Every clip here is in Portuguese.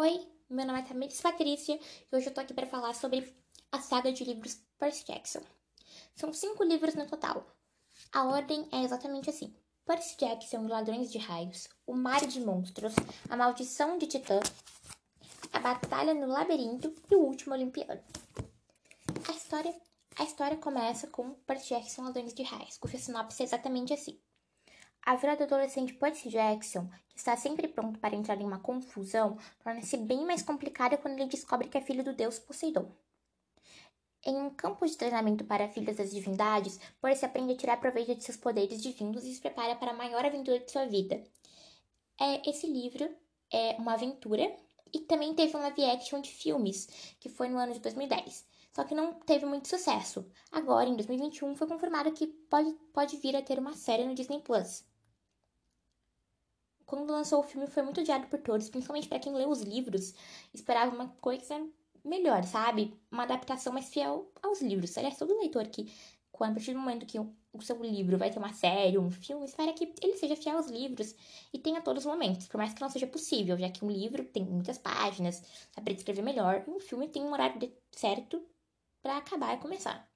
Oi, meu nome é Tamiris Patrícia e hoje eu tô aqui para falar sobre a saga de livros Percy Jackson. São cinco livros no total. A ordem é exatamente assim: Percy Jackson e Ladrões de Raios, O Mar de Monstros, A Maldição de Titã, A Batalha no Labirinto e O Último Olimpiano. A história, a história começa com Percy Jackson Ladrões de Raios, cuja sinopse é exatamente assim. A vida do adolescente Percy Jackson, que está sempre pronto para entrar em uma confusão, torna-se bem mais complicada quando ele descobre que é filho do deus Poseidon. Em um campo de treinamento para filhas das divindades, Percy aprende a tirar proveito de seus poderes divinos e se prepara para a maior aventura de sua vida. É, esse livro é uma aventura e também teve um live action de filmes, que foi no ano de 2010. Só que não teve muito sucesso. Agora, em 2021, foi confirmado que pode, pode vir a ter uma série no Disney Plus quando lançou o filme foi muito odiado por todos, principalmente para quem leu os livros, esperava uma coisa melhor, sabe? Uma adaptação mais fiel aos livros. Aliás, todo leitor que, quando, a partir do momento que o, seu livro vai ter uma série, um filme, espera que ele seja fiel aos livros e tenha todos os momentos, por mais que não seja possível, já que um livro tem muitas páginas, saber escrever melhor, e um filme tem um horário certo para acabar e começar.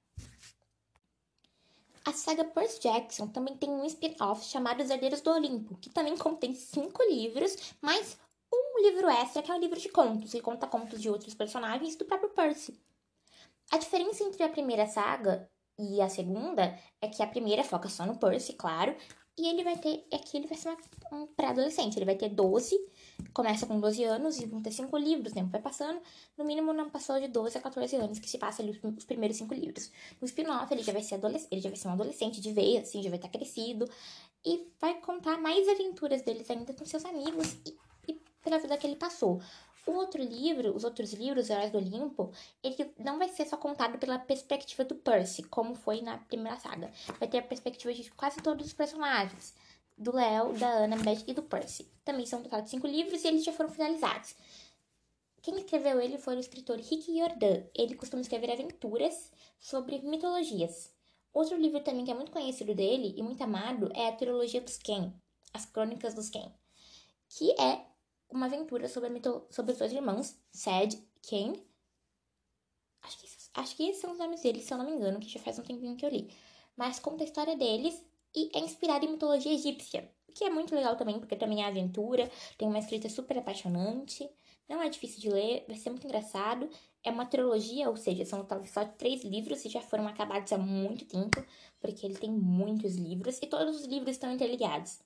A saga Percy Jackson também tem um spin-off chamado Os Herdeiros do Olimpo, que também contém cinco livros, mais um livro extra, que é um livro de contos. Ele conta contos de outros personagens do próprio Percy. A diferença entre a primeira saga e a segunda é que a primeira foca só no Percy, claro, e ele vai ter. Aqui ele vai ser um pré-adolescente. Ele vai ter 12, começa com 12 anos e vão ter 5 livros, o tempo vai passando. No mínimo, não passou de 12 a 14 anos que se passa ali os, os primeiros 5 livros. No spin-off, ele já vai ser ele já vai ser um adolescente de vez, assim, já vai estar crescido. E vai contar mais aventuras deles ainda com seus amigos e, e pela vida que ele passou. O outro livro, os outros livros, Heróis do Olimpo, ele não vai ser só contado pela perspectiva do Percy, como foi na primeira saga. Vai ter a perspectiva de quase todos os personagens. Do Léo, da Anna, Beth e do Percy. Também são um total de cinco livros e eles já foram finalizados. Quem escreveu ele foi o escritor Rick Jordan. Ele costuma escrever aventuras sobre mitologias. Outro livro também que é muito conhecido dele e muito amado é a trilogia dos Ken, As Crônicas dos Ken, que é uma aventura sobre, mito... sobre os dois irmãos, Sad e Kane. Acho que, acho que esses são os nomes deles, se eu não me engano, que já faz um tempinho que eu li. Mas conta a história deles e é inspirado em mitologia egípcia, que é muito legal também, porque também é aventura, tem uma escrita super apaixonante, não é difícil de ler, vai ser muito engraçado. É uma trilogia, ou seja, são talvez só três livros e já foram acabados há muito tempo, porque ele tem muitos livros e todos os livros estão interligados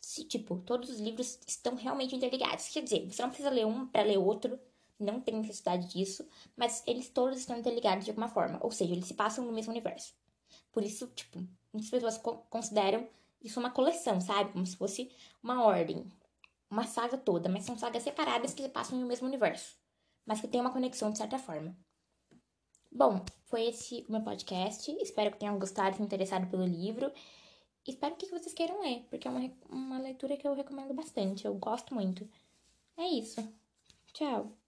se, tipo, todos os livros estão realmente interligados. Quer dizer, você não precisa ler um para ler outro, não tem necessidade disso, mas eles todos estão interligados de alguma forma, ou seja, eles se passam no mesmo universo. Por isso, tipo, muitas pessoas consideram isso uma coleção, sabe? Como se fosse uma ordem, uma saga toda, mas são sagas separadas que se passam no mesmo universo, mas que tem uma conexão de certa forma. Bom, foi esse o meu podcast. Espero que tenham gostado e se interessado pelo livro. Espero que vocês queiram ler, porque é uma, uma leitura que eu recomendo bastante. Eu gosto muito. É isso. Tchau.